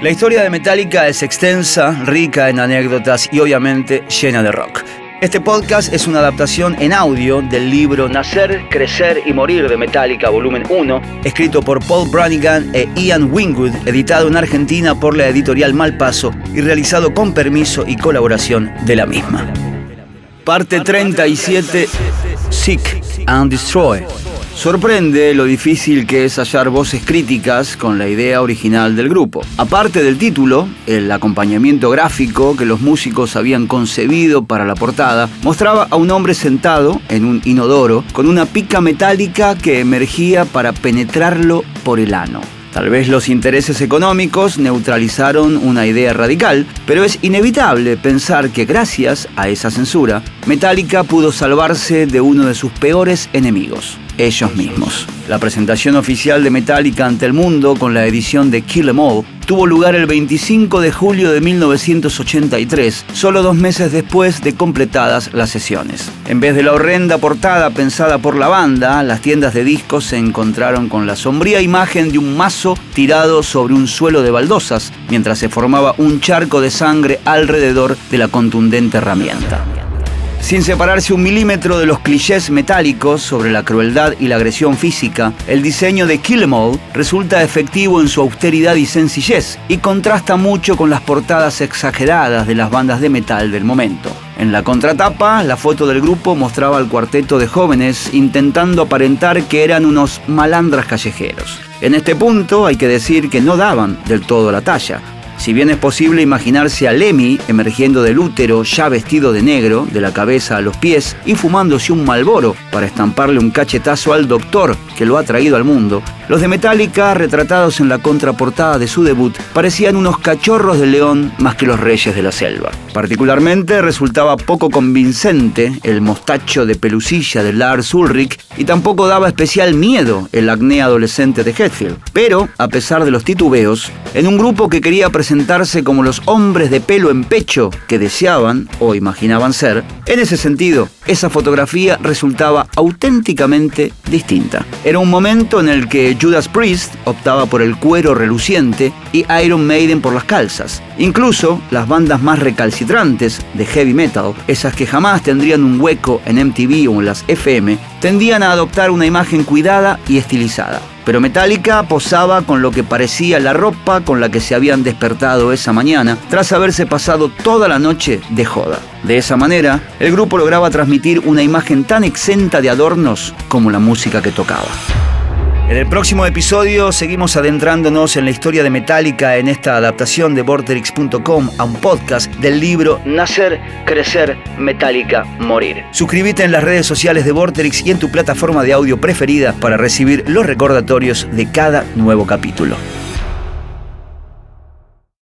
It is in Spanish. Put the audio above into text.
La historia de Metallica es extensa, rica en anécdotas y obviamente llena de rock. Este podcast es una adaptación en audio del libro Nacer, Crecer y Morir de Metallica, volumen 1, escrito por Paul Branigan e Ian Wingwood, editado en Argentina por la editorial Malpaso y realizado con permiso y colaboración de la misma. Parte 37, Seek and Destroy. Sorprende lo difícil que es hallar voces críticas con la idea original del grupo. Aparte del título, el acompañamiento gráfico que los músicos habían concebido para la portada mostraba a un hombre sentado en un inodoro con una pica metálica que emergía para penetrarlo por el ano. Tal vez los intereses económicos neutralizaron una idea radical, pero es inevitable pensar que gracias a esa censura, Metallica pudo salvarse de uno de sus peores enemigos, ellos mismos. La presentación oficial de Metallica ante el mundo con la edición de Kill Em All tuvo lugar el 25 de julio de 1983, solo dos meses después de completadas las sesiones. En vez de la horrenda portada pensada por la banda, las tiendas de discos se encontraron con la sombría imagen de un mazo tirado sobre un suelo de baldosas, mientras se formaba un charco de sangre alrededor de la contundente herramienta. Sin separarse un milímetro de los clichés metálicos sobre la crueldad y la agresión física, el diseño de Kill Em All resulta efectivo en su austeridad y sencillez y contrasta mucho con las portadas exageradas de las bandas de metal del momento. En la contratapa, la foto del grupo mostraba al cuarteto de jóvenes intentando aparentar que eran unos malandras callejeros. En este punto hay que decir que no daban del todo la talla, si bien es posible imaginarse a Lemmy emergiendo del útero ya vestido de negro, de la cabeza a los pies, y fumándose un malboro para estamparle un cachetazo al doctor que lo ha traído al mundo, los de Metallica, retratados en la contraportada de su debut, parecían unos cachorros de león más que los reyes de la selva. Particularmente resultaba poco convincente el mostacho de pelusilla de Lars Ulrich y tampoco daba especial miedo el acné adolescente de Hetfield. Pero, a pesar de los titubeos, en un grupo que quería presentarse como los hombres de pelo en pecho que deseaban o imaginaban ser, en ese sentido, esa fotografía resultaba auténticamente distinta. Era un momento en el que Judas Priest optaba por el cuero reluciente y Iron Maiden por las calzas. Incluso las bandas más recalcitrantes de heavy metal, esas que jamás tendrían un hueco en MTV o en las FM, tendían a adoptar una imagen cuidada y estilizada. Pero Metallica posaba con lo que parecía la ropa con la que se habían despertado esa mañana tras haberse pasado toda la noche de joda. De esa manera, el grupo lograba transmitir una imagen tan exenta de adornos como la música que tocaba. En el próximo episodio seguimos adentrándonos en la historia de Metallica en esta adaptación de Vorterix.com a un podcast del libro Nacer, Crecer, Metallica, Morir. Suscríbete en las redes sociales de Vorterix y en tu plataforma de audio preferida para recibir los recordatorios de cada nuevo capítulo.